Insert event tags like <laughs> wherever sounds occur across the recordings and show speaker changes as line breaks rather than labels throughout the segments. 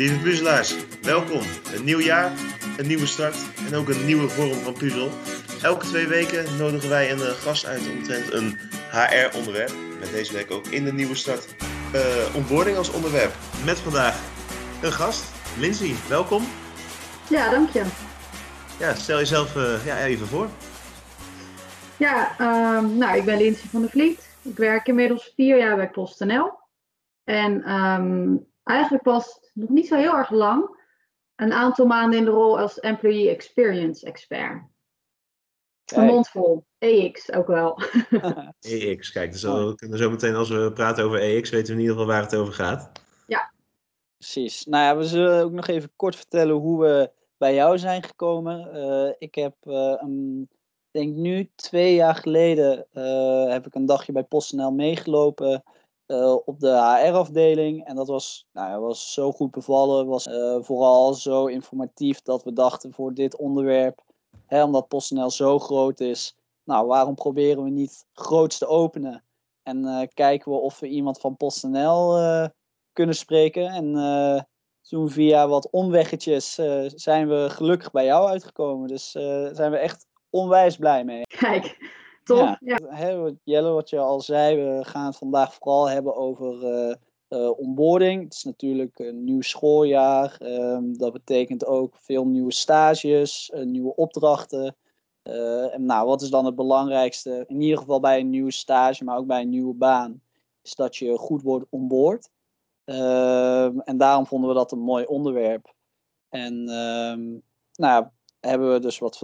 Lieve puzzelaars, welkom. Een nieuw jaar, een nieuwe start en ook een nieuwe vorm van puzzel. Elke twee weken nodigen wij een eh, gast uit omtrent een HR-onderwerp. Met deze week ook in de nieuwe start uh, als onderwerp. Met vandaag een gast, Lindsay. Welkom.
Ja, dank je.
Ja, stel jezelf uh, ja, even voor.
Ja, um, nou, ik ben Lindsay van der Vliet. Ik werk inmiddels vier jaar bij PostNL. En um, eigenlijk was nog niet zo heel erg lang een aantal maanden in de rol als Employee Experience Expert. Een mond vol. EX ook wel. <laughs>
EX, kijk, dus we kunnen zo meteen als we praten over EX weten we in ieder geval waar het over gaat.
Ja.
Precies. Nou ja, we zullen ook nog even kort vertellen hoe we bij jou zijn gekomen. Uh, ik heb, uh, een, denk nu twee jaar geleden, uh, heb ik een dagje bij PostNL meegelopen uh, op de HR-afdeling. En dat was, nou was zo goed bevallen. Was uh, vooral zo informatief dat we dachten voor dit onderwerp, hè, omdat PostNL zo groot is, nou waarom proberen we niet groots te openen? En uh, kijken we of we iemand van PostNL kunnen spreken. En toen via wat omweggetjes zijn we gelukkig bij jou uitgekomen. Dus daar zijn we echt onwijs blij mee.
Kijk, Top. Ja.
ja. Jelle, wat je al zei, we gaan het vandaag vooral hebben over uh, uh, onboarding. Het is natuurlijk een nieuw schooljaar. Um, dat betekent ook veel nieuwe stages, uh, nieuwe opdrachten. en nou, wat is dan het belangrijkste? In ieder geval bij een nieuwe stage, maar ook bij een nieuwe baan, is dat je goed wordt onboord. Ehm, en daarom vonden we dat een mooi onderwerp. En um, nou, hebben we dus wat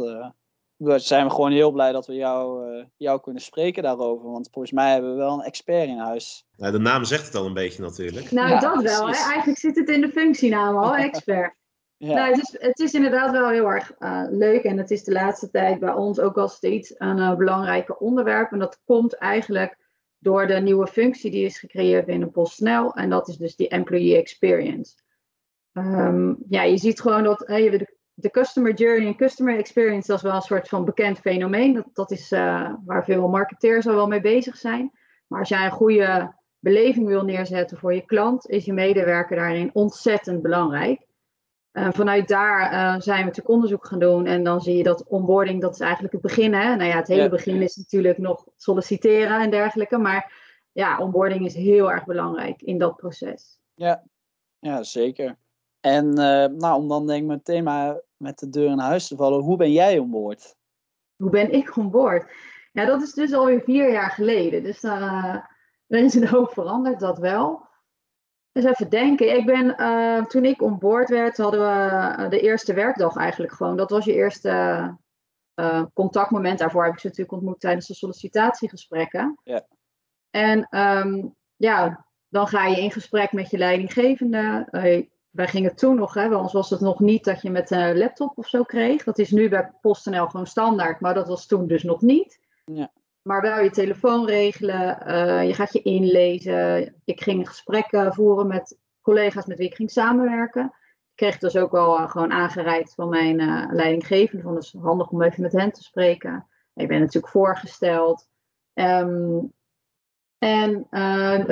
we zijn gewoon heel blij dat we jou, uh, jou kunnen spreken daarover. Want volgens mij hebben we wel een expert in huis.
Nou, de naam zegt het al een beetje natuurlijk.
Nou, ja, dat wel. Hè? Eigenlijk zit het in de functienaam al, expert. <laughs> ja. Nou, het, is, het is inderdaad wel heel erg uh, leuk. En het is de laatste tijd bij ons ook al steeds een uh, belangrijk onderwerp. En dat komt eigenlijk door de nieuwe functie die is gecreëerd binnen PostNL. En dat is dus die employee experience. Um, ja, je ziet gewoon dat hey, de de customer journey en customer experience, dat is wel een soort van bekend fenomeen. Dat, dat is uh, waar veel marketeers al wel mee bezig zijn. Maar als jij een goede beleving wil neerzetten voor je klant, is je medewerker daarin ontzettend belangrijk. Uh, vanuit daar uh, zijn we natuurlijk onderzoek gaan doen. En dan zie je dat onboarding, dat is eigenlijk het begin. Hè? Nou ja, het hele ja. begin is natuurlijk nog solliciteren en dergelijke. Maar ja, onboarding is heel erg belangrijk in dat proces.
Ja, ja zeker. En nou, om dan denk ik meteen maar met de deur in huis te vallen. Hoe ben jij om boord?
Hoe ben ik om boord? Ja, dat is dus alweer vier jaar geleden. Dus daar, uh, is een hoop veranderd, dat wel. Dus even denken. Ik ben, uh, toen ik om boord werd, hadden we eh, de eerste werkdag eigenlijk gewoon. Dat was je eerste uh, contactmoment. Daarvoor heb ik ze natuurlijk ontmoet tijdens de sollicitatiegesprekken.
Ja.
En um, ja, dan ga je in gesprek met je leidinggevende wij gingen toen nog, hè, bij ons was het nog niet dat je met een laptop of zo kreeg. Dat is nu bij PostNL gewoon standaard, maar dat was toen dus nog niet.
Ja.
Maar wel je telefoon regelen, uh, je gaat je inlezen. Ik ging gesprekken voeren met collega's met wie ik ging samenwerken. Ik kreeg dus ook wel uh, gewoon aangereikt van mijn uh, leidinggevende. Van, dus handig om even met hen te spreken. Ik ben natuurlijk voorgesteld. Um, en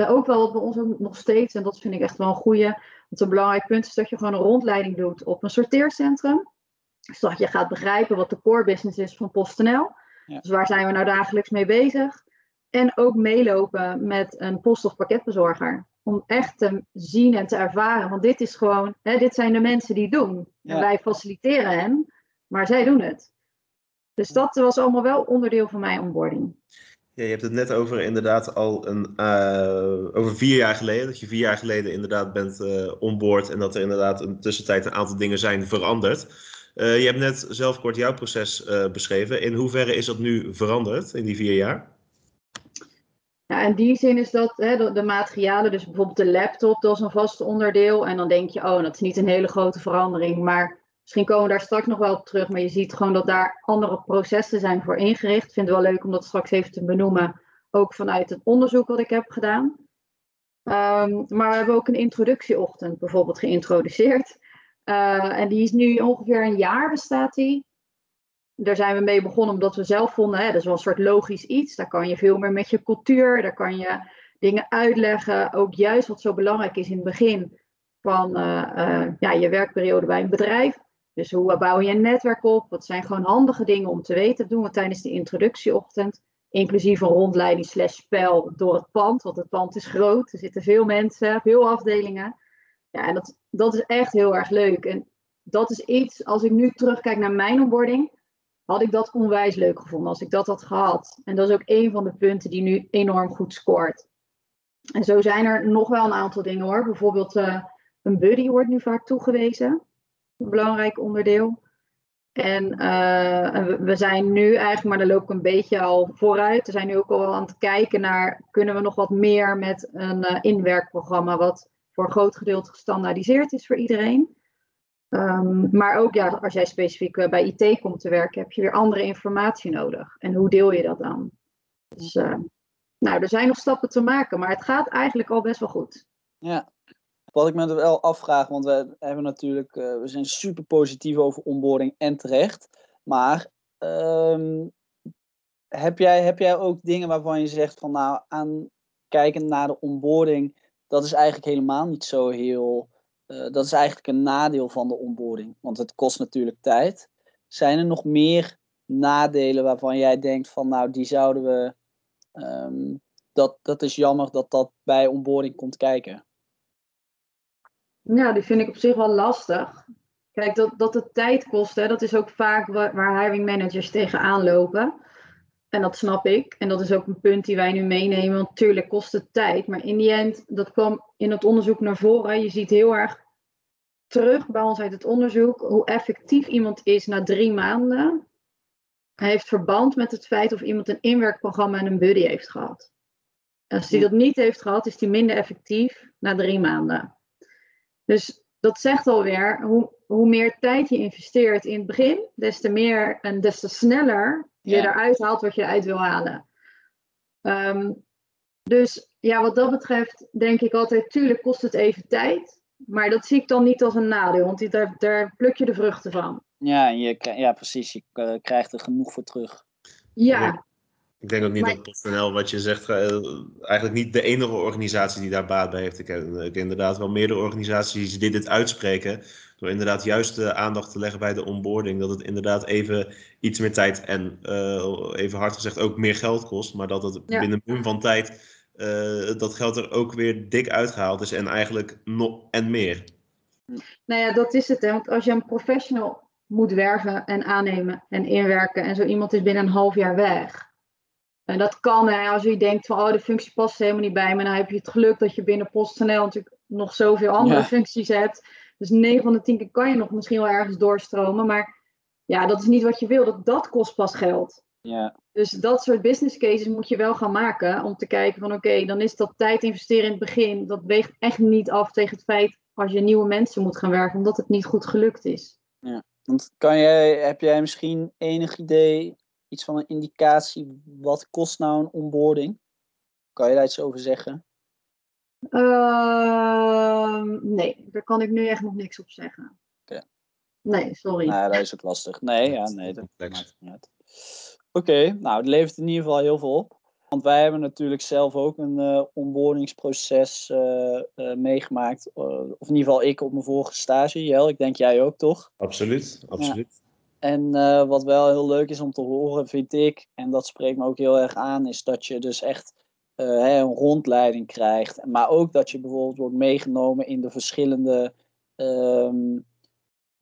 ook wel bij ons ook nog steeds, en dat vind ik echt wel een goede een belangrijk punt is dat je gewoon een rondleiding doet op een sorteercentrum. Zodat je gaat begrijpen wat de core business is van PostNL. Ja. Dus waar zijn we nou dagelijks mee bezig? En ook meelopen met een post- of pakketbezorger. Om echt te zien en te ervaren. Want dit is gewoon, hè, dit zijn de mensen die het doen. Ja. En wij faciliteren hen, maar zij doen het. Dus dat was allemaal wel onderdeel van mijn onboarding.
Ja, je hebt het net over inderdaad al een, uh, over vier jaar geleden. Dat je vier jaar geleden inderdaad bent uh, onboord en dat er inderdaad een tussentijd een aantal dingen zijn veranderd. Uh, je hebt net zelf kort jouw proces beschreven. In hoeverre is dat nu veranderd in die vier jaar?
Ja, in die zin is dat hè, de, de, materialen, dus bijvoorbeeld de laptop, dat is een vast onderdeel. En dan denk je, oh, dat is niet een hele grote verandering. Maar Misschien komen we daar straks nog wel op terug, maar je ziet gewoon dat daar andere processen zijn voor ingericht. Ik vind wel leuk om dat straks even te benoemen, ook vanuit het onderzoek wat ik heb gedaan. Um, maar we hebben ook een introductieochtend bijvoorbeeld geïntroduceerd. Uh, en die is nu ongeveer een jaar bestaat die. Daar zijn we mee begonnen omdat we zelf vonden, hè, dat is wel een soort logisch iets. Daar kan je veel meer met je cultuur, daar kan je dingen uitleggen. Ook juist wat zo belangrijk is in het begin van ja, je werkperiode bij een bedrijf. Dus hoe bouw je een netwerk op? Wat zijn gewoon handige dingen om te weten? Dat doen we tijdens de introductieochtend. Inclusief een rondleiding slash spel door het pand. Want het pand is groot. Er zitten veel mensen, veel afdelingen. Ja, en dat, dat is echt heel erg leuk. En dat is iets, als ik nu terugkijk naar mijn onboarding, had ik dat onwijs leuk gevonden als ik dat had gehad. En dat is ook een van de punten die nu enorm goed scoort. En zo zijn er nog wel een aantal dingen hoor. Bijvoorbeeld uh, een buddy wordt nu vaak toegewezen. Een belangrijk onderdeel. En uh, we zijn nu eigenlijk, maar daar loop ik een beetje al vooruit. We zijn nu ook al aan het kijken naar, kunnen we nog wat meer met een uh, inwerkprogramma wat voor een groot gedeelte gestandaardiseerd is voor iedereen. Um, maar ook ja, als jij specifiek uh, bij IT komt te werken, heb je weer andere informatie nodig. En hoe deel je dat dan? Dus nou, er zijn nog stappen te maken, maar het gaat eigenlijk al best wel goed.
Ja, wat ik me wel afvraag, want we hebben natuurlijk, uh, we zijn super positief over onboarding en terecht. Maar um, heb, jij, heb jij ook dingen waarvan je zegt van nou, aan kijken naar de onboarding, dat is eigenlijk helemaal niet zo heel uh, dat is eigenlijk een nadeel van de onboarding, want het kost natuurlijk tijd. Zijn er nog meer nadelen waarvan jij denkt van nou die zouden we, um, dat, dat is jammer dat dat bij onboarding komt kijken?
Ja, die vind ik op zich wel lastig. Kijk, dat, dat het tijd kost, hè, dat is ook vaak waar, waar hiring managers tegenaan lopen. En dat snap ik. En dat is ook een punt die wij nu meenemen. Want natuurlijk kost het tijd. Maar in die end, dat kwam in het onderzoek naar voren. Je ziet heel erg terug bij ons uit het onderzoek hoe effectief iemand is na drie maanden. Hij heeft verband met het feit of iemand een inwerkprogramma en een buddy heeft gehad. Als hij dat niet heeft gehad, is hij minder effectief na drie maanden. Dus dat zegt alweer, hoe, hoe meer tijd je investeert in het begin, des te meer en des te sneller je eruit haalt wat je eruit wil halen. Um, dus ja, wat dat betreft denk ik altijd, tuurlijk kost het even tijd. Maar dat zie ik dan niet als een nadeel, want daar, daar pluk je de vruchten van.
Ja, je, ja precies. Je uh, krijgt er genoeg voor terug.
Ja.
Ik denk ook niet maar... dat PostNL, wat je zegt, uh, eigenlijk niet de enige organisatie die daar baat bij heeft. Ik heb, inderdaad wel meerdere organisaties die dit uitspreken. Door inderdaad juist de aandacht te leggen bij de onboarding. Dat het inderdaad even iets meer tijd en uh, even hard gezegd ook meer geld kost. Maar dat het ja. binnen een van tijd uh, dat geld er ook weer dik uitgehaald is en eigenlijk nog en meer.
Nou ja, dat is het. Hè? Want als je een professional moet werven en aannemen en inwerken en zo iemand is binnen een half jaar weg. En dat kan hè, als je denkt van oh, de functie past helemaal niet bij me. Dan heb je het geluk dat je binnen PostNL natuurlijk nog zoveel andere ja. functies hebt. Dus 9 van de 10 keer kan je nog misschien wel ergens doorstromen. Maar ja, dat is niet wat je wil. Dat, dat kost pas geld.
Ja.
Dus dat soort business cases moet je wel gaan maken om te kijken van oké, dan is dat tijd investeren in het begin. Dat weegt echt niet af tegen het feit als je nieuwe mensen moet gaan werken, omdat het niet goed gelukt is.
Ja, want kan jij, heb jij misschien enig idee, iets van een indicatie, wat kost nou een onboarding? Kan je daar iets over zeggen?
Uh, nee, daar kan ik nu echt nog niks op zeggen.
Okay.
Nee, sorry.
Nou, dat is ook lastig. Nee, ja, nee, dat maakt niet uit. Oké, okay, nou, het levert in ieder geval heel veel op. Want wij hebben natuurlijk zelf ook een uh, onboardingsproces uh, uh, meegemaakt. of in ieder geval ik op mijn vorige stage. Jel, ik denk jij ook, toch?
Absoluut, absoluut.
En wat wel heel leuk is om te horen, vind ik, en dat spreekt me ook heel erg aan, is dat je dus echt hè, een rondleiding krijgt. Maar ook dat je bijvoorbeeld wordt meegenomen in de verschillende um,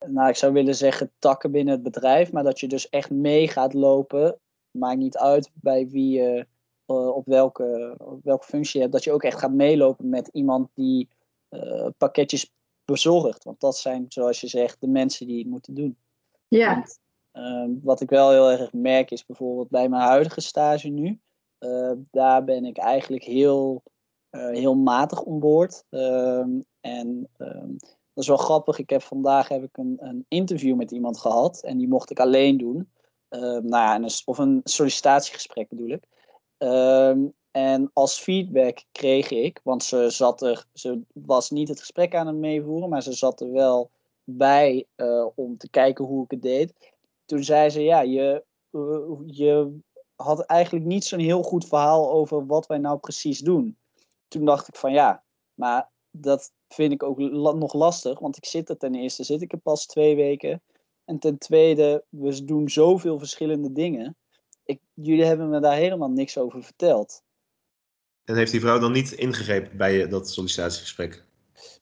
nou, ik zou willen zeggen takken binnen het bedrijf, maar dat je dus echt mee gaat lopen. Maakt niet uit bij wie je, uh, op, welke, op welke functie je hebt, dat je ook echt gaat meelopen met iemand die pakketjes bezorgt. Want dat zijn, zoals je zegt, de mensen die het moeten doen.
Ja.
Uh, wat ik wel heel erg merk is bijvoorbeeld bij mijn huidige stage nu. Uh, daar ben ik eigenlijk heel, heel matig onboord. Ehm, en ehm, dat is wel grappig. Ik heb vandaag heb ik een, een interview met iemand gehad. En die mocht ik alleen doen. Nou ja, een, of een sollicitatiegesprek bedoel ik. En als feedback kreeg ik, want ze zat er, ze was niet het gesprek aan het meevoeren, maar ze zat er wel bij uh, om te kijken hoe ik het deed. Toen zei ze, ja, je, uh, je had eigenlijk niet zo'n heel goed verhaal over wat wij nou precies doen. Toen dacht ik van ja, maar dat, vind ik ook nog lastig, want ik zit er ten eerste, zit ik er pas twee weken. En ten tweede, we doen zoveel verschillende dingen. Ik, jullie hebben me daar helemaal niks over verteld.
En heeft die vrouw dan niet ingegrepen bij dat sollicitatiegesprek?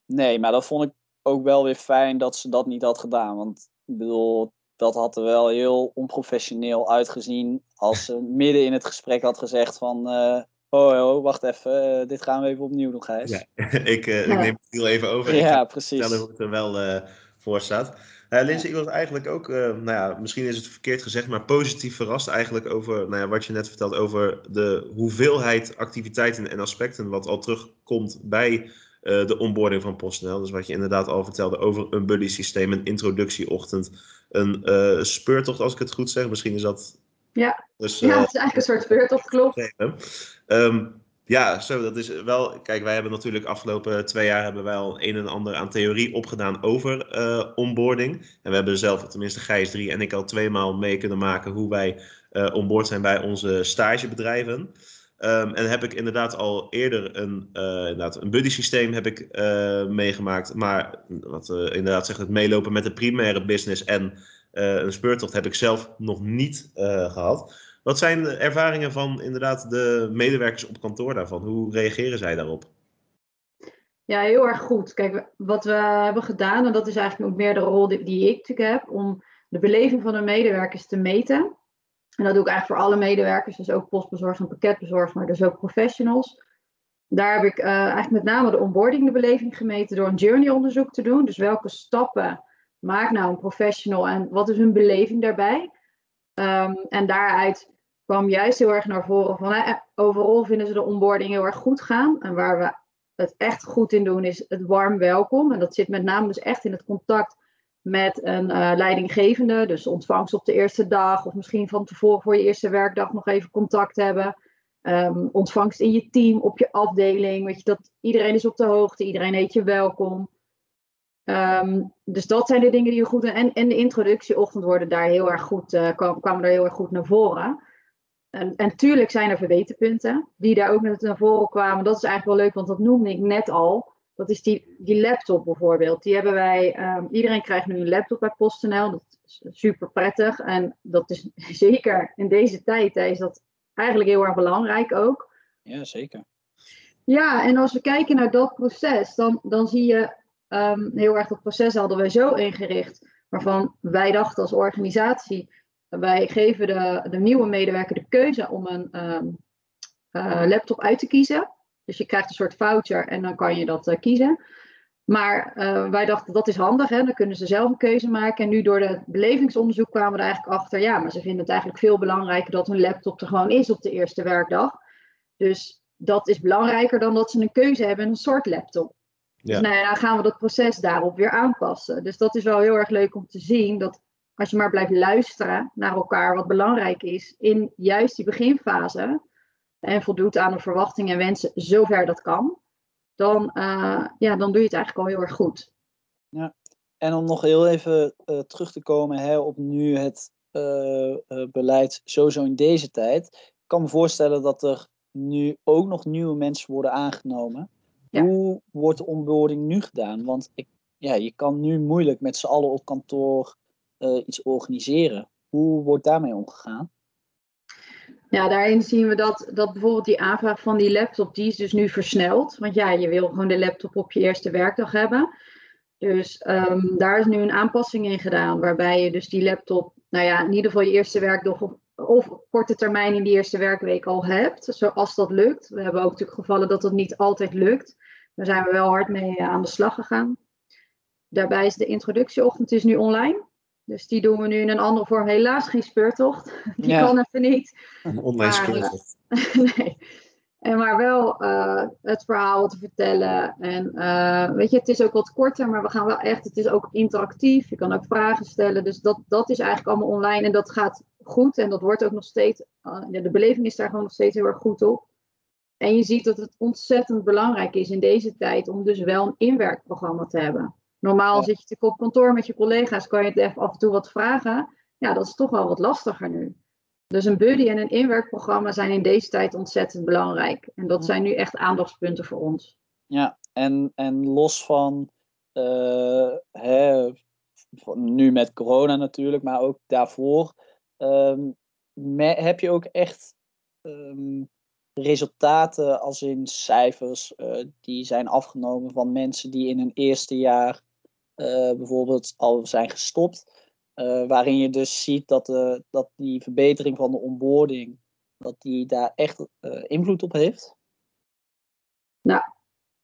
Nee, maar dat vond ik ook wel weer fijn dat ze dat niet had gedaan. Want ik bedoel, dat had er wel heel onprofessioneel uitgezien als ze midden in het gesprek had gezegd van... Uh, oh, oh, wacht even, uh, dit gaan we even opnieuw doen, Gijs.
Ja, <laughs> ik, uh, ik neem het heel even over.
Ja, precies.
Vertellen hoe het er wel voor staat. Uh, Lindsay, ik was eigenlijk ook, nou ja, misschien is het verkeerd gezegd, maar positief verrast eigenlijk over nou ja, wat je net vertelt over de hoeveelheid activiteiten en aspecten wat al terugkomt bij uh, de onboarding van PostNL. Dus wat je inderdaad al vertelde over een buddy systeem, een introductieochtend, een uh, speurtocht, als ik het goed zeg. Misschien is dat.
Ja, dus, ja het is eigenlijk een soort speurtocht, klopt.
Um, ja, zo, dat is wel. Kijk, wij hebben natuurlijk afgelopen twee jaar hebben wij al een en ander aan theorie opgedaan over onboarding. En we hebben zelf, tenminste Gijs 3 en ik al tweemaal mee kunnen maken hoe wij onboard zijn bij onze stagebedrijven. Um, en heb ik inderdaad al eerder een, uh, inderdaad een buddy systeem heb ik uh, meegemaakt. Maar wat uh, inderdaad zegt, het meelopen met de primaire business en een speurtocht heb ik zelf nog niet gehad. Wat zijn de ervaringen van inderdaad de medewerkers op kantoor daarvan? Hoe reageren zij daarop?
Ja, heel erg goed. Kijk, wat we hebben gedaan, en dat is eigenlijk ook meer de rol die, die ik natuurlijk heb, om de beleving van de medewerkers te meten. En dat doe ik eigenlijk voor alle medewerkers, dus ook postbezorgers en pakketbezorgers, maar dus ook professionals. Daar heb ik uh, eigenlijk met name de onboarding, de beleving gemeten door een journey-onderzoek te doen. Dus welke stappen maakt nou een professional en wat is hun beleving daarbij? Um, en daaruit kwam juist heel erg naar voren van eh, overal vinden ze de onboarding heel erg goed gaan. En waar we het echt goed in doen is het warm welkom. En dat zit met name dus echt in het contact met een uh, leidinggevende, dus ontvangst op de eerste dag, of misschien van tevoren voor je eerste werkdag nog even contact hebben. Um, ontvangst in je team, op je afdeling. Weet je, dat iedereen is op de hoogte, iedereen heet je welkom. Um, dus dat zijn de dingen die je goed doen. En, en de introductieochtend worden daar heel erg goed, uh, kwamen daar heel erg goed naar voren. En, en tuurlijk zijn er verbeterpunten die daar ook naar voren kwamen. Dat is eigenlijk wel leuk, want dat noemde ik net al. Dat is die, die laptop bijvoorbeeld. Die hebben wij, um, iedereen krijgt nu een laptop bij PostNL. Dat is super prettig. En dat is <laughs> zeker in deze tijd is dat eigenlijk heel erg belangrijk ook.
Ja, zeker.
Ja, en als we kijken naar dat proces, dan, dan zie je um, heel erg dat proces hadden wij zo ingericht. Waarvan wij dachten als organisatie, wij geven de, de nieuwe medewerker de keuze om een um, uh, laptop uit te kiezen. Dus je krijgt een soort voucher en dan kan je dat uh, kiezen. Maar uh, wij dachten dat is handig, hè? dan kunnen ze zelf een keuze maken. En nu door het belevingsonderzoek kwamen we er eigenlijk achter, ja, maar ze vinden het eigenlijk veel belangrijker dat hun laptop er gewoon is op de eerste werkdag. Dus dat is belangrijker dan dat ze een keuze hebben in een soort laptop. Ja. Dus nou ja, dan gaan we dat proces daarop weer aanpassen. Dus dat is wel heel erg leuk om te zien dat als je maar blijft luisteren naar elkaar, wat belangrijk is in juist die beginfase, en voldoet aan de verwachtingen en wensen zover dat kan, dan, uh, ja, dan doe je het eigenlijk al heel erg goed.
Ja, en om nog heel even uh, terug te komen hè, op nu het uh, beleid, sowieso in deze tijd. Ik kan me voorstellen dat er nu ook nog nieuwe mensen worden aangenomen. Ja. Hoe wordt de onboarding nu gedaan? Want ik, ja, je kan nu moeilijk met z'n allen op kantoor iets organiseren. Hoe wordt daarmee omgegaan?
Ja, daarin zien we dat, dat bijvoorbeeld die aanvraag van die laptop, die is dus nu versneld. Want ja, je wil gewoon de laptop op je eerste werkdag hebben. Dus um, daar is nu een aanpassing in gedaan, waarbij je dus die laptop, nou ja, in ieder geval je eerste werkdag of, korte termijn in die eerste werkweek al hebt, zoals dat lukt. We hebben ook natuurlijk gevallen dat dat niet altijd lukt. Daar zijn we wel hard mee aan de slag gegaan. Daarbij is de introductieochtend is nu online. Dus die doen we nu in een andere vorm. Helaas geen speurtocht. <laughs> Die kan even niet.
Een online maar, speurtocht. <laughs>
nee. En maar wel uh, het verhaal te vertellen. En uh, weet je, het is ook wat korter, maar we gaan wel echt, het is ook interactief. Je kan ook vragen stellen. Dus dat, dat is eigenlijk allemaal online en dat gaat goed. En dat wordt ook nog steeds, uh, de beleving is daar gewoon nog steeds heel erg goed op. En je ziet dat het ontzettend belangrijk is in deze tijd om dus wel een inwerkprogramma te hebben. Normaal ja. zit je op kantoor met je collega's, kan je het af en toe wat vragen. Ja, dat is toch wel wat lastiger nu. Dus een buddy en een inwerkprogramma zijn in deze tijd ontzettend belangrijk. En dat zijn nu echt aandachtspunten voor ons.
Ja, en, en los van, hè, nu met corona natuurlijk, maar ook daarvoor, um, heb je ook echt um, resultaten als in cijfers uh, die zijn afgenomen van mensen die in hun eerste jaar bijvoorbeeld al zijn gestopt. Uh, waarin je dus ziet dat, de, dat die verbetering van de onboarding, dat die daar echt invloed op heeft?
Nou,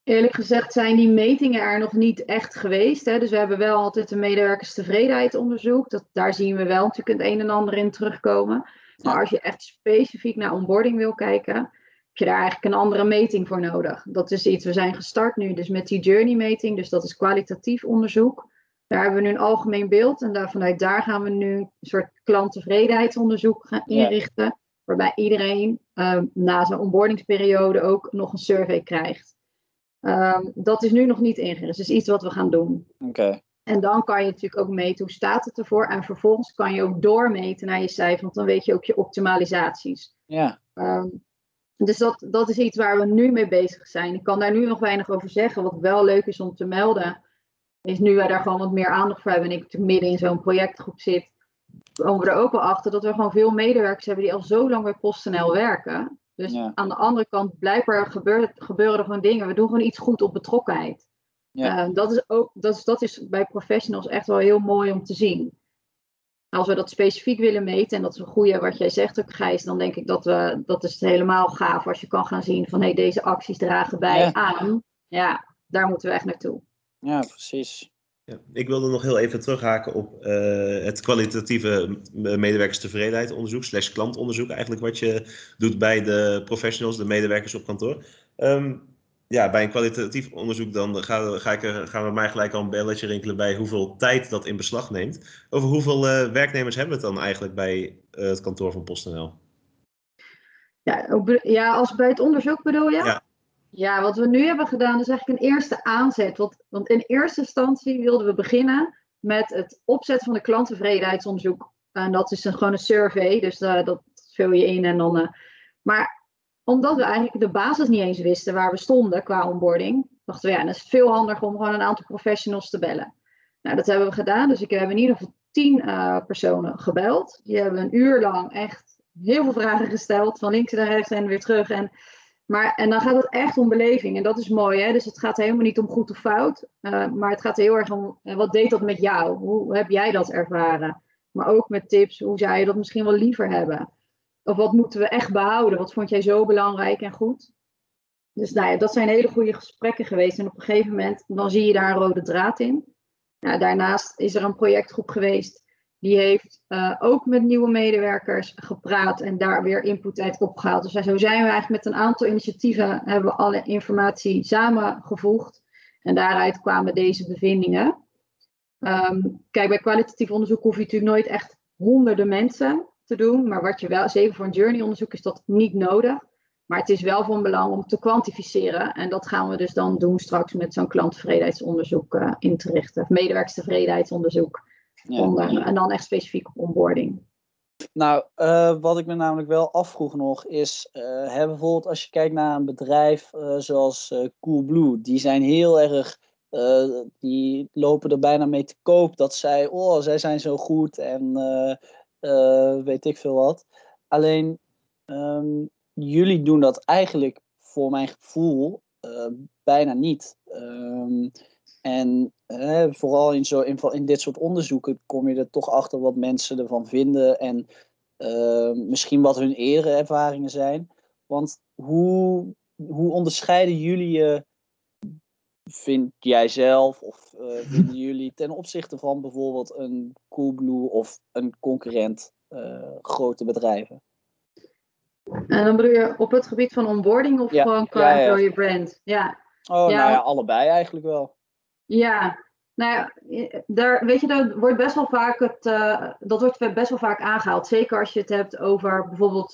eerlijk gezegd zijn die metingen er nog niet echt geweest. Hè? Dus we hebben wel altijd een medewerkerstevredenheidsonderzoek. Dat, daar zien we wel natuurlijk het een en ander in terugkomen. Maar als je echt specifiek naar onboarding wil kijken, je daar eigenlijk een andere meting voor nodig. Dat is iets, we zijn gestart nu dus met die journey meting, dus dat is kwalitatief onderzoek. Daar hebben we nu een algemeen beeld en daar, vanuit daar gaan we nu een soort klanttevredenheidsonderzoek gaan inrichten. Waarbij iedereen um, na zijn onboardingsperiode ook nog een survey krijgt. Um, dat is nu nog niet ingericht. Dus iets wat we gaan doen.
Oké.
En dan kan je natuurlijk ook meten hoe staat het ervoor. En vervolgens kan je ook doormeten naar je cijfer, want dan weet je ook je optimalisaties.
Ja. Um,
dus dat, dat is iets waar we nu mee bezig zijn. Ik kan daar nu nog weinig over zeggen. Wat wel leuk is om te melden, is nu wij daar gewoon wat meer aandacht voor hebben. En ik midden in zo'n projectgroep zit, komen we er ook wel achter dat we gewoon veel medewerkers hebben die al zo lang bij PostNL werken. Dus aan de andere kant, blijkbaar gebeuren, gebeuren er gewoon dingen. We doen gewoon iets goed op betrokkenheid. Ja. Uh, dat, is ook, dat, is, dat is bij professionals echt wel heel mooi om te zien. Als we dat specifiek willen meten, en dat is een goede wat jij zegt ook Gijs, dan denk ik dat we, dat is helemaal gaaf als je kan gaan zien van hé, hey, deze acties dragen bij ja. aan. Ja, daar moeten we echt naartoe.
Ja, precies.
Ja, ik wilde nog heel even terughaken op uh, het kwalitatieve medewerkerstevredenheid slash klantonderzoek eigenlijk wat je doet bij de professionals, de medewerkers op kantoor. Um, ja, bij een kwalitatief onderzoek dan ga, ga ik er, gaan we mij gelijk al een belletje rinkelen bij hoeveel tijd dat in beslag neemt. Over hoeveel uh, werknemers hebben we het dan eigenlijk bij uh, het kantoor van PostNL?
Ja, ja, als bij het onderzoek bedoel je? Ja. Ja, wat we nu hebben gedaan is eigenlijk een eerste aanzet. Want, want in eerste instantie wilden we beginnen met het opzetten van de klanttevredenheidsonderzoek. En dat is een, gewoon een survey, dus uh, dat vul je in en dan. maar omdat we eigenlijk de basis niet eens wisten waar we stonden qua onboarding, dachten we ja, dan is het veel handiger om gewoon een aantal professionals te bellen. Nou, dat hebben we gedaan. Dus ik heb in ieder geval tien uh, personen gebeld. Die hebben een uur lang echt heel veel vragen gesteld, van links naar rechts en weer terug. En, maar, en dan gaat het echt om beleving. En dat is mooi, hè? Dus het gaat helemaal niet om goed of fout. Uh, maar het gaat heel erg om, uh, wat deed dat met jou? Hoe heb jij dat ervaren? Maar ook met tips, hoe zou je dat misschien wel liever hebben? Of wat moeten we echt behouden? Wat vond jij zo belangrijk en goed? Dus nou ja, dat zijn hele goede gesprekken geweest. En op een gegeven moment, dan zie je daar een rode draad in. Nou, daarnaast is er een projectgroep geweest. Die heeft uh, ook met nieuwe medewerkers gepraat en daar weer input uit opgehaald. Dus zo zijn we eigenlijk met een aantal initiatieven, hebben we alle informatie samengevoegd. En daaruit kwamen deze bevindingen. Um, kijk, bij kwalitatief onderzoek hoef je natuurlijk nooit echt honderden mensen te doen. Maar wat je wel, zeker voor een journey onderzoek is dat niet nodig. Maar het is wel van belang om te kwantificeren. En dat gaan we dus dan doen straks met zo'n klanttevredenheidsonderzoek uh, in te richten. Medewerkstevredenheidsonderzoek. Ja. Onder, en dan echt specifiek op onboarding.
Nou, uh, wat ik me namelijk wel afvroeg nog is, uh, hè, bijvoorbeeld als je kijkt naar een bedrijf zoals Coolblue, die zijn heel erg, die lopen er bijna mee te koop dat zij, oh, zij zijn zo goed en uh, weet ik veel wat. Alleen, um, jullie doen dat eigenlijk voor mijn gevoel uh, bijna niet. Um, en vooral in, zo, in, dit soort onderzoeken kom je er toch achter wat mensen ervan vinden en ehm, misschien wat hun eerdere ervaringen zijn. Want hoe, hoe onderscheiden jullie je vind jij zelf of uh, vinden jullie ten opzichte van bijvoorbeeld een Coolblue of een concurrent uh, grote bedrijven?
En dan bedoel je op het gebied van onboarding of gewoon qua ja, brand? Ja.
Oh, nou ja, allebei eigenlijk wel.
Ja, nou ja, daar, weet je, dat wordt best wel vaak het, uh, dat wordt best wel vaak aangehaald. Zeker als je het hebt over bijvoorbeeld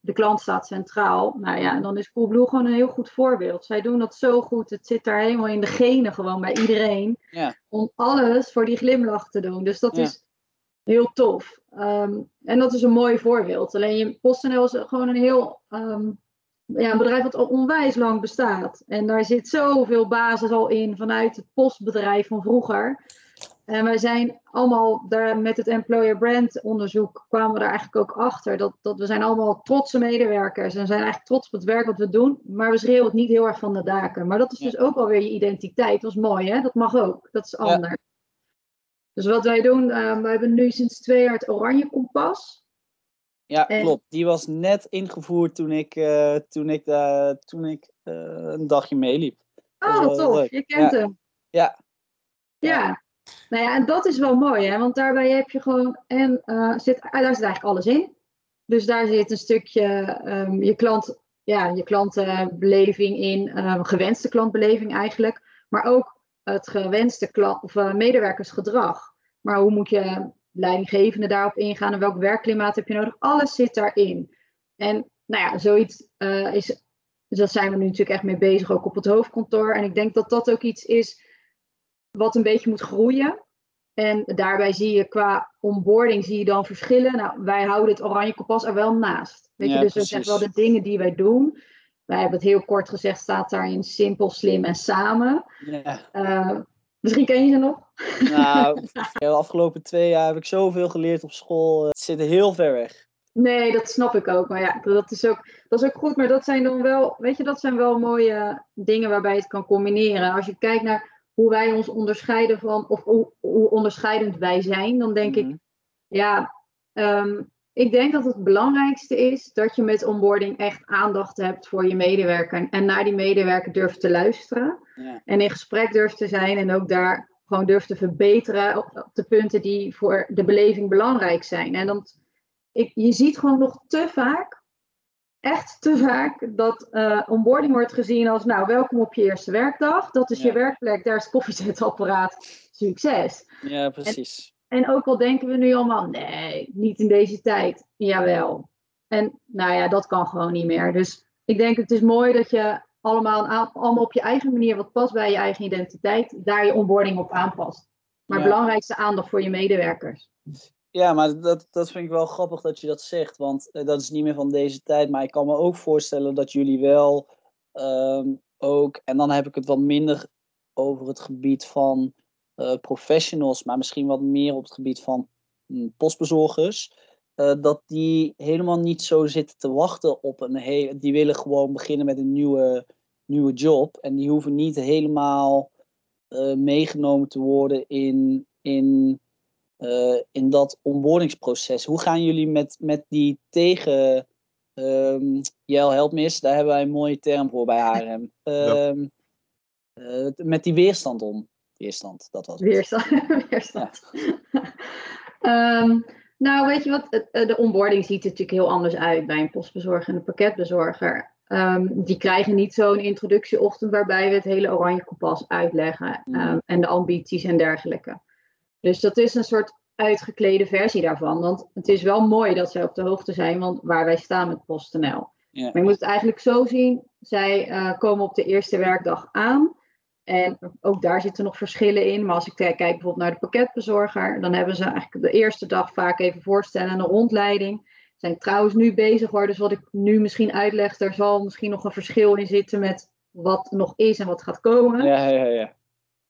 de klant staat centraal. Nou ja, dan is Coolblue gewoon een heel goed voorbeeld. Zij doen dat zo goed. Het zit daar helemaal in de genen gewoon bij iedereen.
Ja.
Om alles voor die glimlach te doen. Dus dat is heel tof. Um, en dat is een mooi voorbeeld. Alleen je PostNL is gewoon een heel um, ja, een bedrijf dat al onwijs lang bestaat. En daar zit zoveel basis al in vanuit het postbedrijf van vroeger. En wij zijn allemaal daar met het employer brand onderzoek kwamen we daar eigenlijk ook achter. Dat, dat we zijn allemaal trotse medewerkers en zijn eigenlijk trots op het werk wat we doen. Maar we schreeuwen het niet heel erg van de daken. Maar dat is dus ook alweer je identiteit. Dat is mooi hè, dat mag ook. Dat is anders. Dus wat wij doen, uh, we hebben nu sinds twee jaar het Oranje Kompas.
Ja, klopt. Die was net ingevoerd toen ik, uh, toen ik, uh, toen ik uh, een dagje meeliep.
Oh, tof. Je kent
ja.
hem.
Ja.
Ja. Nou ja, en dat is wel mooi, hè? want daarbij heb je gewoon, en zit, daar zit eigenlijk alles in. Dus daar zit een stukje um, je, klant, ja, je klantenbeleving in, um, gewenste klantbeleving eigenlijk, maar ook het gewenste klant, of, medewerkersgedrag. Maar hoe moet je leidinggevende daarop ingaan en welk werkklimaat heb je nodig. Alles zit daarin. En nou ja, zoiets uh, is, dus daar zijn we nu natuurlijk echt mee bezig, ook op het hoofdkantoor. En ik denk dat dat ook iets is wat een beetje moet groeien. En daarbij zie je qua onboarding zie je dan verschillen. Nou, wij houden het oranje kompas er wel naast. Weet
Ja,
je, dus dat zijn wel de dingen die wij doen. Wij hebben het heel kort gezegd, staat daarin simpel, slim en samen.
Ja.
Uh, misschien ken je ze nog?
Nou, <laughs> de afgelopen twee jaar heb ik zoveel geleerd op school. Het zit heel ver weg.
Nee, dat snap ik ook. Maar ja, dat is ook, dat is ook goed. Maar dat zijn dan wel, weet je, dat zijn wel mooie dingen waarbij je het kan combineren. Als je kijkt naar hoe wij ons onderscheiden van, of hoe, hoe onderscheidend wij zijn, dan denk
Mhm.
ik, ja, um, ik denk dat het belangrijkste is dat je met onboarding echt aandacht hebt voor je medewerker. En naar die medewerker durft te luisteren.
Ja.
En in gesprek durft te zijn en ook daar gewoon durft te verbeteren op, op de punten die voor de beleving belangrijk zijn. En dan, ik, je ziet gewoon nog te vaak, echt te vaak, dat uh, onboarding wordt gezien als, nou, welkom op je eerste werkdag. Dat is
Ja.
je werkplek, daar is het koffiezetapparaat, succes.
Ja, precies.
En ook al denken we nu allemaal, nee, niet in deze tijd. Jawel. En nou ja, dat kan gewoon niet meer. Dus ik denk het is mooi dat je allemaal, allemaal op je eigen manier, wat past bij je eigen identiteit, daar je onboarding op aanpast. Maar
Ja.
belangrijkste aandacht voor je medewerkers.
Ja, maar dat, dat vind ik wel grappig dat je dat zegt. Want eh, dat is niet meer van deze tijd. Maar ik kan me ook voorstellen dat jullie wel ehm, ook. En dan heb ik het wat minder over het gebied van eh, professionals. Maar misschien wat meer op het gebied van hm, postbezorgers. eh, dat die helemaal niet zo zitten te wachten op een hele. Die willen gewoon beginnen met een nieuwe, nieuwe job. En die hoeven niet helemaal meegenomen te worden in. in uh, in dat onboardingsproces. Hoe gaan jullie met, met die tegen... Um, Jel, help me eens, daar hebben wij een mooie term voor bij HRM. Um, uh, met die weerstand om. Weerstand, dat was het.
Weerstand. <laughs> weerstand. Ja. <laughs> um, nou, weet je wat? De onboarding ziet er natuurlijk heel anders uit bij een postbezorger en een pakketbezorger. Um, die krijgen niet zo'n introductieochtend waarbij we het hele oranje kompas uitleggen. Mm. en de ambities en dergelijke. Dus dat is een soort uitgeklede versie daarvan. Want het is wel mooi dat zij op de hoogte zijn van waar wij staan met PostNL.
Ja.
Maar je moet het eigenlijk zo zien. Zij uh, komen op de eerste werkdag aan. En ook daar zitten nog verschillen in. Maar als ik kijk bijvoorbeeld naar de pakketbezorger. Dan hebben ze eigenlijk de eerste dag vaak even voorstellen en een rondleiding. Zijn trouwens nu bezig hoor. Dus wat ik nu misschien uitleg. Daar zal misschien nog een verschil in zitten met wat nog is en wat gaat komen.
Ja, ja, ja.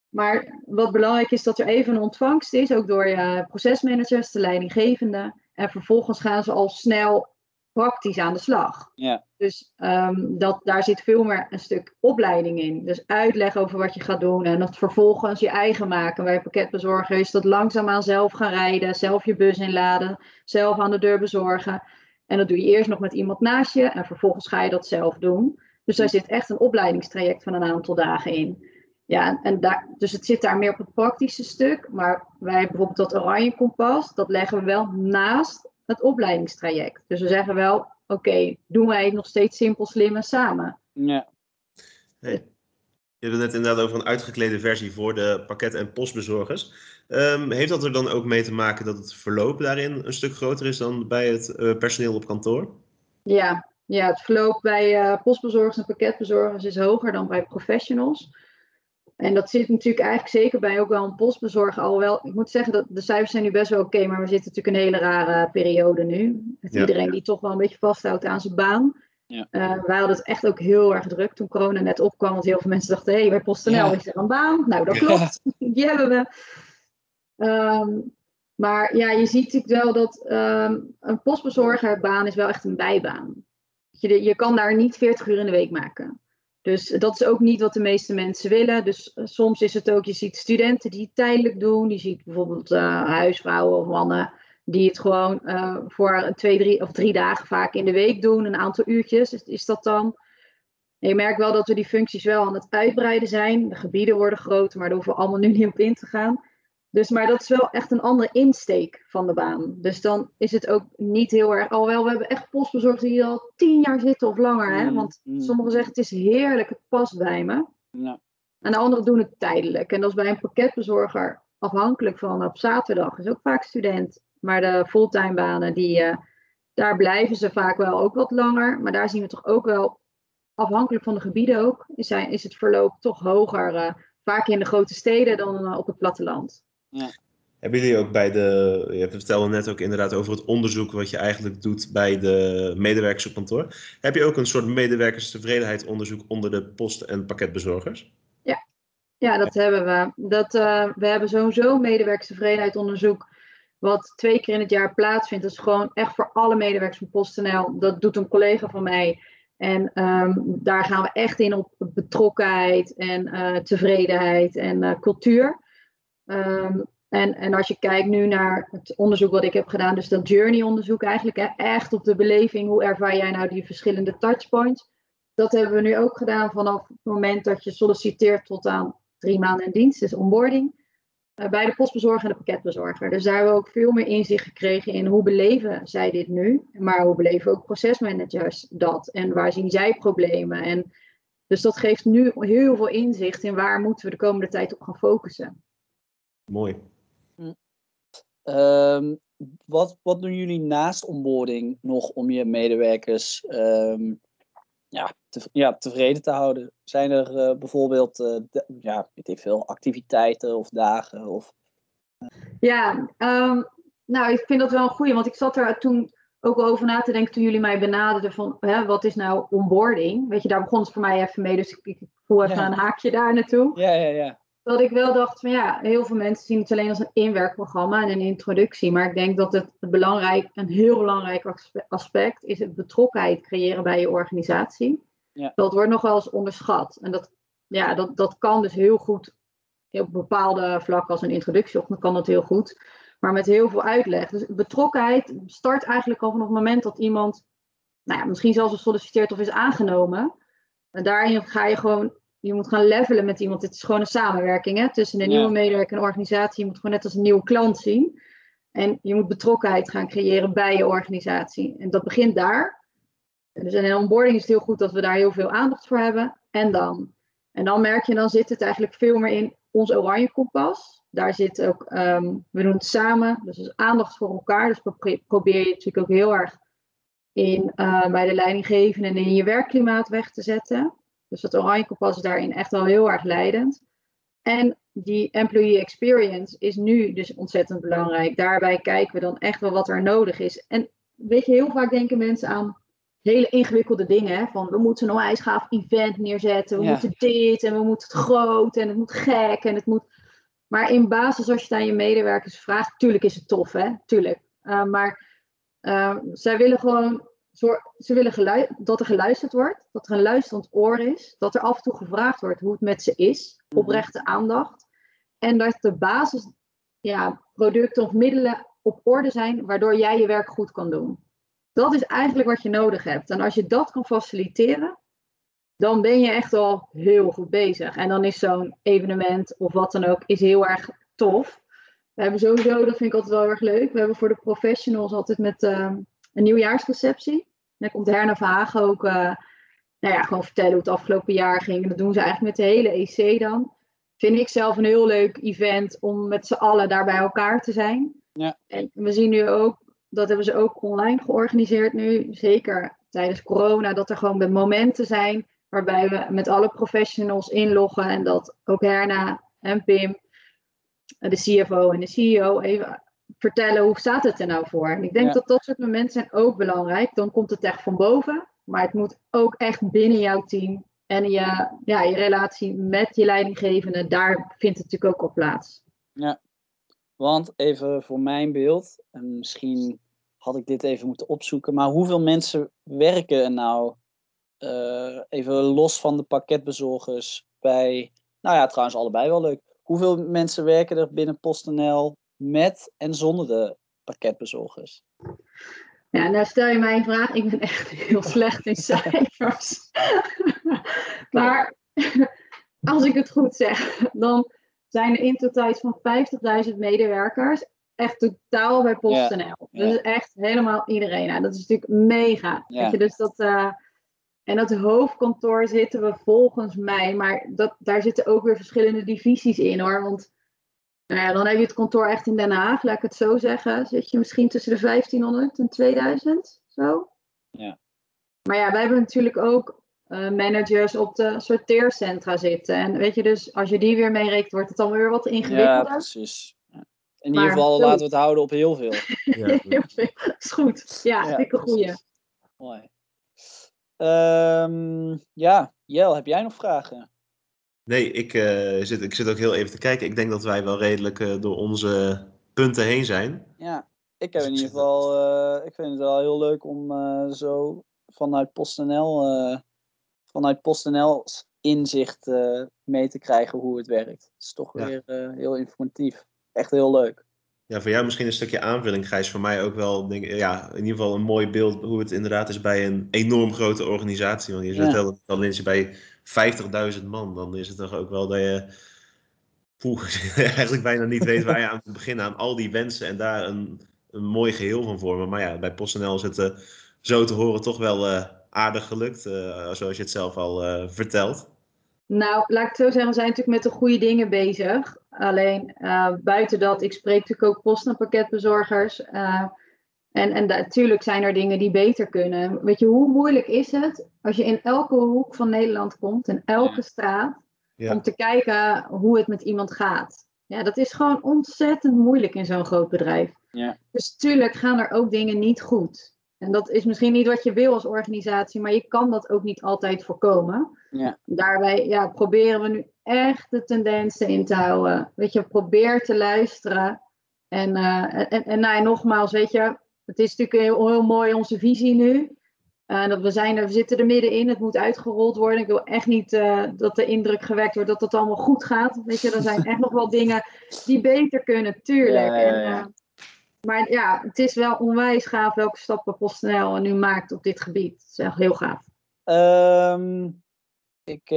Maar wat belangrijk is dat er even een ontvangst is, ook door je procesmanagers, de leidinggevende. En vervolgens gaan ze al snel praktisch aan de slag.
Ja.
Dus um, dat, daar zit veel meer een stuk opleiding in. Dus uitleg over wat je gaat doen en dat vervolgens je eigen maken. Bij pakketbezorger is dat langzaamaan zelf gaan rijden, zelf je bus inladen, zelf aan de deur bezorgen. En dat doe je eerst nog met iemand naast je en vervolgens ga je dat zelf doen. Dus daar zit echt een opleidingstraject van een aantal dagen in. Ja, en daar, dus het zit daar meer op het praktische stuk. Maar wij bijvoorbeeld dat oranje kompas, dat leggen we wel naast het opleidingstraject. Dus we zeggen wel, oké, okay, doen wij het nog steeds simpel, slim en samen.
Ja.
Hey. Je hebt het net inderdaad over een uitgeklede versie voor de pakket- en postbezorgers. Um, heeft dat er dan ook mee te maken dat het verloop daarin een stuk groter is dan bij het uh, personeel op kantoor?
Ja, ja het verloop bij uh, postbezorgers en pakketbezorgers is hoger dan bij professionals. En dat zit natuurlijk eigenlijk zeker bij ook wel een postbezorger. Alhoewel, ik moet zeggen dat de cijfers zijn nu best wel oké, okay, maar we zitten natuurlijk een hele rare periode nu. Met ja. iedereen die toch wel een beetje vasthoudt aan zijn baan.
Ja.
Uh, wij hadden het echt ook heel erg druk toen corona net opkwam. Want heel veel mensen dachten, hé, hey, bij PostNL ja. is er een baan. Nou, dat klopt. <laughs> Die hebben we. Ehm, maar ja, je ziet natuurlijk wel dat ehm, een postbezorgerbaan is wel echt een bijbaan. Je, je kan daar niet 40 uur in de week maken. Dus dat is ook niet wat de meeste mensen willen. Dus eh, soms is het ook, je ziet studenten die het tijdelijk doen. Je ziet bijvoorbeeld uh, huisvrouwen of mannen die het gewoon uh, voor twee, drie of drie dagen vaak in de week doen. Een aantal uurtjes is, dat dan. Je merkt wel dat we die functies wel aan het uitbreiden zijn. De gebieden worden groter, maar daar hoeven we allemaal nu niet op in te gaan. Dus, maar dat is wel echt een andere insteek van de baan. Dus dan is het ook niet heel erg. Alhoewel, we hebben echt postbezorgers die al tien jaar zitten of langer. Hè? Mm, Want mm. sommigen zeggen het is heerlijk, het past bij me.
Ja.
En de anderen doen het tijdelijk. En dat is bij een pakketbezorger afhankelijk van op zaterdag. Is ook vaak student. Maar de fulltime banen, die, uh, daar blijven ze vaak wel ook wat langer. Maar daar zien we toch ook wel, afhankelijk van de gebieden ook, is, is het verloop toch hoger. Uh, vaak in de grote steden dan uh, op het platteland.
Ja.
Hebben jullie ook bij de, je vertelde net ook inderdaad over het onderzoek wat je eigenlijk doet bij de medewerkers op kantoor. Heb je ook een soort medewerkerstevredenheidsonderzoek onder de post- en pakketbezorgers?
Ja, ja dat hebben we. Dat, uh, we hebben sowieso medewerkerstevredenheidsonderzoek wat twee keer in het jaar plaatsvindt. Dat is gewoon echt voor alle medewerkers van PostNL. Dat doet een collega van mij. En um, daar gaan we echt in op betrokkenheid en uh, tevredenheid en uh, cultuur. Um, en, en als je kijkt nu naar het onderzoek wat ik heb gedaan, dus dat journey-onderzoek eigenlijk, hè, echt op de beleving, hoe ervaar jij nou die verschillende touchpoints? Dat hebben we nu ook gedaan vanaf het moment dat je solliciteert tot aan drie maanden in dienst, dus onboarding, uh, bij de postbezorger en de pakketbezorger. Dus daar hebben we ook veel meer inzicht gekregen in hoe beleven zij dit nu, maar hoe beleven ook procesmanagers dat en waar zien zij problemen. En dus dat geeft nu heel veel inzicht in waar moeten we de komende tijd op gaan focussen.
Mooi.
Um, wat, wat doen jullie naast onboarding nog om je medewerkers um, ja, te, ja, tevreden te houden? Zijn er uh, bijvoorbeeld uh, de, ja, weet ik veel, activiteiten of dagen? Of,
Ja, um, nou, ik vind dat wel een goede, want ik zat er toen ook over na te denken toen jullie mij benaderden van hè, wat is nou onboarding? Weet je, daar begon het voor mij even mee, dus ik, ik voel even ja. een haakje daar naartoe.
Ja, ja, ja
dat ik wel dacht van ja, heel veel mensen zien het alleen als een inwerkprogramma en een introductie. Maar ik denk dat het, belangrijk, een heel belangrijk aspect is het betrokkenheid creëren bij je organisatie.
Ja.
Dat wordt nog wel eens onderschat. En dat, ja, dat, dat kan dus heel goed op bepaalde vlakken als een introductie, of dan kan dat heel goed. Maar met heel veel uitleg. Dus betrokkenheid start eigenlijk al vanaf het moment dat iemand, nou ja, misschien zelfs gesolliciteerd of is aangenomen. En daarin ga je gewoon je moet gaan levelen met iemand. Het is gewoon een samenwerking hè, tussen een nieuwe medewerker en organisatie. Je moet gewoon net als een nieuwe klant zien. En je moet betrokkenheid gaan creëren bij je organisatie. En dat begint daar. Dus in een onboarding is het heel goed dat we daar heel veel aandacht voor hebben. En dan? En dan merk je, dan zit het eigenlijk veel meer in ons oranje kompas. Daar zit ook, um, we doen het samen, dus, dus aandacht voor elkaar. Dus probeer je natuurlijk ook heel erg in, uh, bij de leidinggevende en in je werkklimaat weg te zetten. Dus dat Oranje Kompas is daarin echt wel heel erg leidend. En die employee experience is nu dus ontzettend belangrijk. Daarbij kijken we dan echt wel wat er nodig is. En weet je, heel vaak denken mensen aan hele ingewikkelde dingen. Hè? Van we moeten een onwijs gaaf event neerzetten. We ja. moeten dit en we moeten het groot en het moet gek en het moet. Maar in basis, als je het aan je medewerkers vraagt, tuurlijk is het tof, hè? Tuurlijk. Uh, maar uh, zij willen gewoon ze willen dat er geluisterd wordt, dat er een luisterend oor is, dat er af en toe gevraagd wordt hoe het met ze is, mhm. oprechte aandacht. En dat de basis ja, producten of middelen op orde zijn, waardoor jij je werk goed kan doen. Dat is eigenlijk wat je nodig hebt. En als je dat kan faciliteren, dan ben je echt al heel goed bezig. En dan is zo'n evenement of wat dan ook, is heel erg tof. We hebben sowieso, dat vind ik altijd wel erg leuk. We hebben voor de professionals altijd met uh, een nieuwjaarsreceptie dan komt Herna Verhagen ook uh, nou ja, gewoon vertellen hoe het afgelopen jaar ging. En dat doen ze eigenlijk met de hele EC dan. Vind ik zelf een heel leuk event om met z'n allen daar bij elkaar te zijn.
Ja.
En we zien nu ook, dat hebben ze ook online georganiseerd nu, zeker tijdens corona, dat er gewoon momenten zijn waarbij we met alle professionals inloggen en dat ook Herna en Pim, de CFO en de CEO, even vertellen hoe staat het er nou voor. En ik denk dat dat soort momenten zijn ook belangrijk. Dan komt het echt van boven. Maar het moet ook echt binnen jouw team en je, ja, je relatie met je leidinggevende, daar vindt het natuurlijk ook op plaats.
Ja, want even voor mijn beeld, en misschien had ik dit even moeten opzoeken, maar hoeveel mensen werken er nou, uh, even los van de pakketbezorgers, bij, nou ja, trouwens allebei wel leuk. Hoeveel mensen werken er binnen PostNL met en zonder de pakketbezorgers?
Ja, nou stel je mij een vraag. Ik ben echt heel slecht in cijfers. <laughs> maar als ik het goed zeg, dan zijn er in totaal van 50.000 medewerkers. Echt totaal bij PostNL. Yeah. Dus echt helemaal iedereen. Nou, dat is natuurlijk mega. Weet je, dus dat, uh, en dat hoofdkantoor zitten we volgens mij. Maar dat, daar zitten ook weer verschillende divisies in hoor. Want nou ja, dan heb je het kantoor echt in Den Haag, laat ik het zo zeggen. Zit je misschien tussen de 1500 en 2000, zo.
Ja.
Maar ja, wij hebben natuurlijk ook uh, managers op de sorteercentra zitten. En weet je, dus als je die weer meerekent, wordt het dan weer wat ingewikkelder.
Ja, precies. Ja. In ieder geval laten we het houden op heel veel. <laughs>
Ja, heel veel. is goed. Ja, ja dikke goeie.
Mooi. Um, ja, Jel, heb jij nog vragen?
Nee, ik, uh, zit, ik zit ook heel even te kijken. Ik denk dat wij wel redelijk uh, door onze punten heen zijn.
Ja, ik heb in ieder geval. Uh, ik vind het wel heel leuk om zo vanuit PostNL, vanuit PostNL inzicht mee te krijgen hoe het werkt. Het is toch ja. weer heel informatief. Echt heel leuk.
Ja, voor jou misschien een stukje aanvulling, Gijs. Voor mij ook wel, denk, ja, in ieder geval een mooi beeld hoe het inderdaad is bij een enorm grote organisatie. Want je zit ja. al eens bij 50.000 man, dan is het toch ook wel dat je <laughs> eigenlijk bijna niet weet waar je aan moet beginnen aan al die wensen en daar een, een mooi geheel van vormen. Maar ja, bij PostNL is het uh, zo te horen toch wel uh, aardig gelukt, uh, zoals je het zelf al vertelt.
Nou, laat ik het zo zeggen, we zijn natuurlijk met de goede dingen bezig. Alleen buiten dat, ik spreek natuurlijk ook post- en pakketbezorgers. En, en natuurlijk zijn er dingen die beter kunnen. Weet je, hoe moeilijk is het als je in elke hoek van Nederland komt, in elke straat, ja. om te kijken hoe het met iemand gaat? Ja, dat is gewoon ontzettend moeilijk in zo'n groot bedrijf.
Ja.
Dus tuurlijk gaan er ook dingen niet goed. En dat is misschien niet wat je wil als organisatie, maar je kan dat ook niet altijd voorkomen.
Ja.
Daarbij ja, proberen we nu echt de tendensen in te houden. Weet je, probeer te luisteren. En, uh, en, en nou, nogmaals, weet je, het is natuurlijk heel, heel mooi onze visie nu. Uh, dat we, zijn er, we zitten er middenin, het moet uitgerold worden. Ik wil echt niet uh, dat de indruk gewekt wordt dat het allemaal goed gaat. Weet je, er zijn echt nog wel <laughs> dingen die beter kunnen, tuurlijk. Ja, ja, ja. En, uh, maar ja, het is wel onwijs gaaf welke stappen PostNL nu maakt op dit gebied. Het is echt heel gaaf.
Um, ik,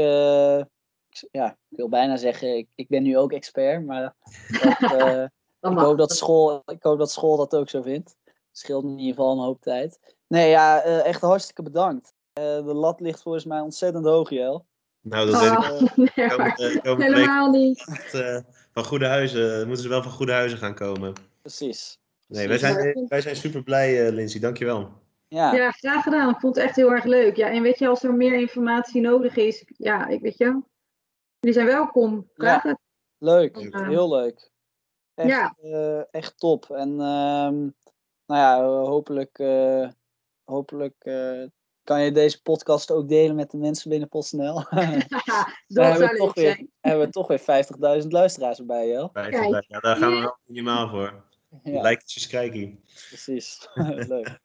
ja, ik wil bijna zeggen, ik, ik ben nu ook expert, maar dat, <laughs> ik, hoop dat school, ik hoop dat school dat ook zo vindt scheelt in ieder geval een hoop tijd. Nee, ja, uh, echt hartstikke bedankt. Uh, de lat ligt volgens mij ontzettend hoog, Jel.
Nou, dat weet
oh, ik. <laughs> Nee, komen, komen helemaal niet.
Uh, van goede huizen, moeten ze wel van goede huizen gaan komen.
Precies.
Nee, wij zijn, wij zijn super blij, uh, Lindsay. Dankjewel.
Ja. ja, graag gedaan. Ik vond het echt heel erg leuk. Ja, en weet je, als er meer informatie nodig is, ja, ik weet je, jullie zijn welkom. Graag
ja. Leuk, heel leuk. Echt, ja. echt top. En ehm, nou ja, hopelijk, uh, hopelijk uh, kan je deze podcast ook delen met de mensen binnen PostNL. <laughs> <laughs>
dat hebben, we
toch weer, hebben we toch weer 50.000 luisteraars erbij, Jel.
50.000, ja, daar gaan we wel minimaal voor. Ja. Lijkt het kijken.
Precies, <laughs> leuk.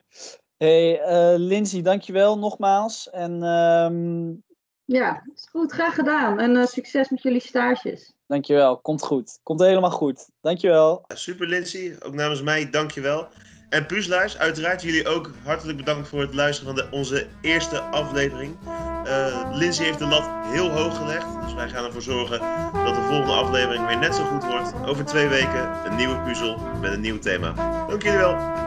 Hey, uh, Lindsay, dankjewel nogmaals. En, um...
Ja, is goed, graag gedaan. En uh, succes met jullie stages.
Dankjewel, komt goed. Komt helemaal goed. Dankjewel.
Super Lindsay, ook namens mij dankjewel. En puzzelaars, uiteraard jullie ook hartelijk bedankt voor het luisteren van de, onze eerste aflevering. Uh, Lindsay heeft de lat heel hoog gelegd, dus wij gaan ervoor zorgen dat de volgende aflevering weer net zo goed wordt. Over twee weken een nieuwe puzzel met een nieuw thema. Dank jullie wel.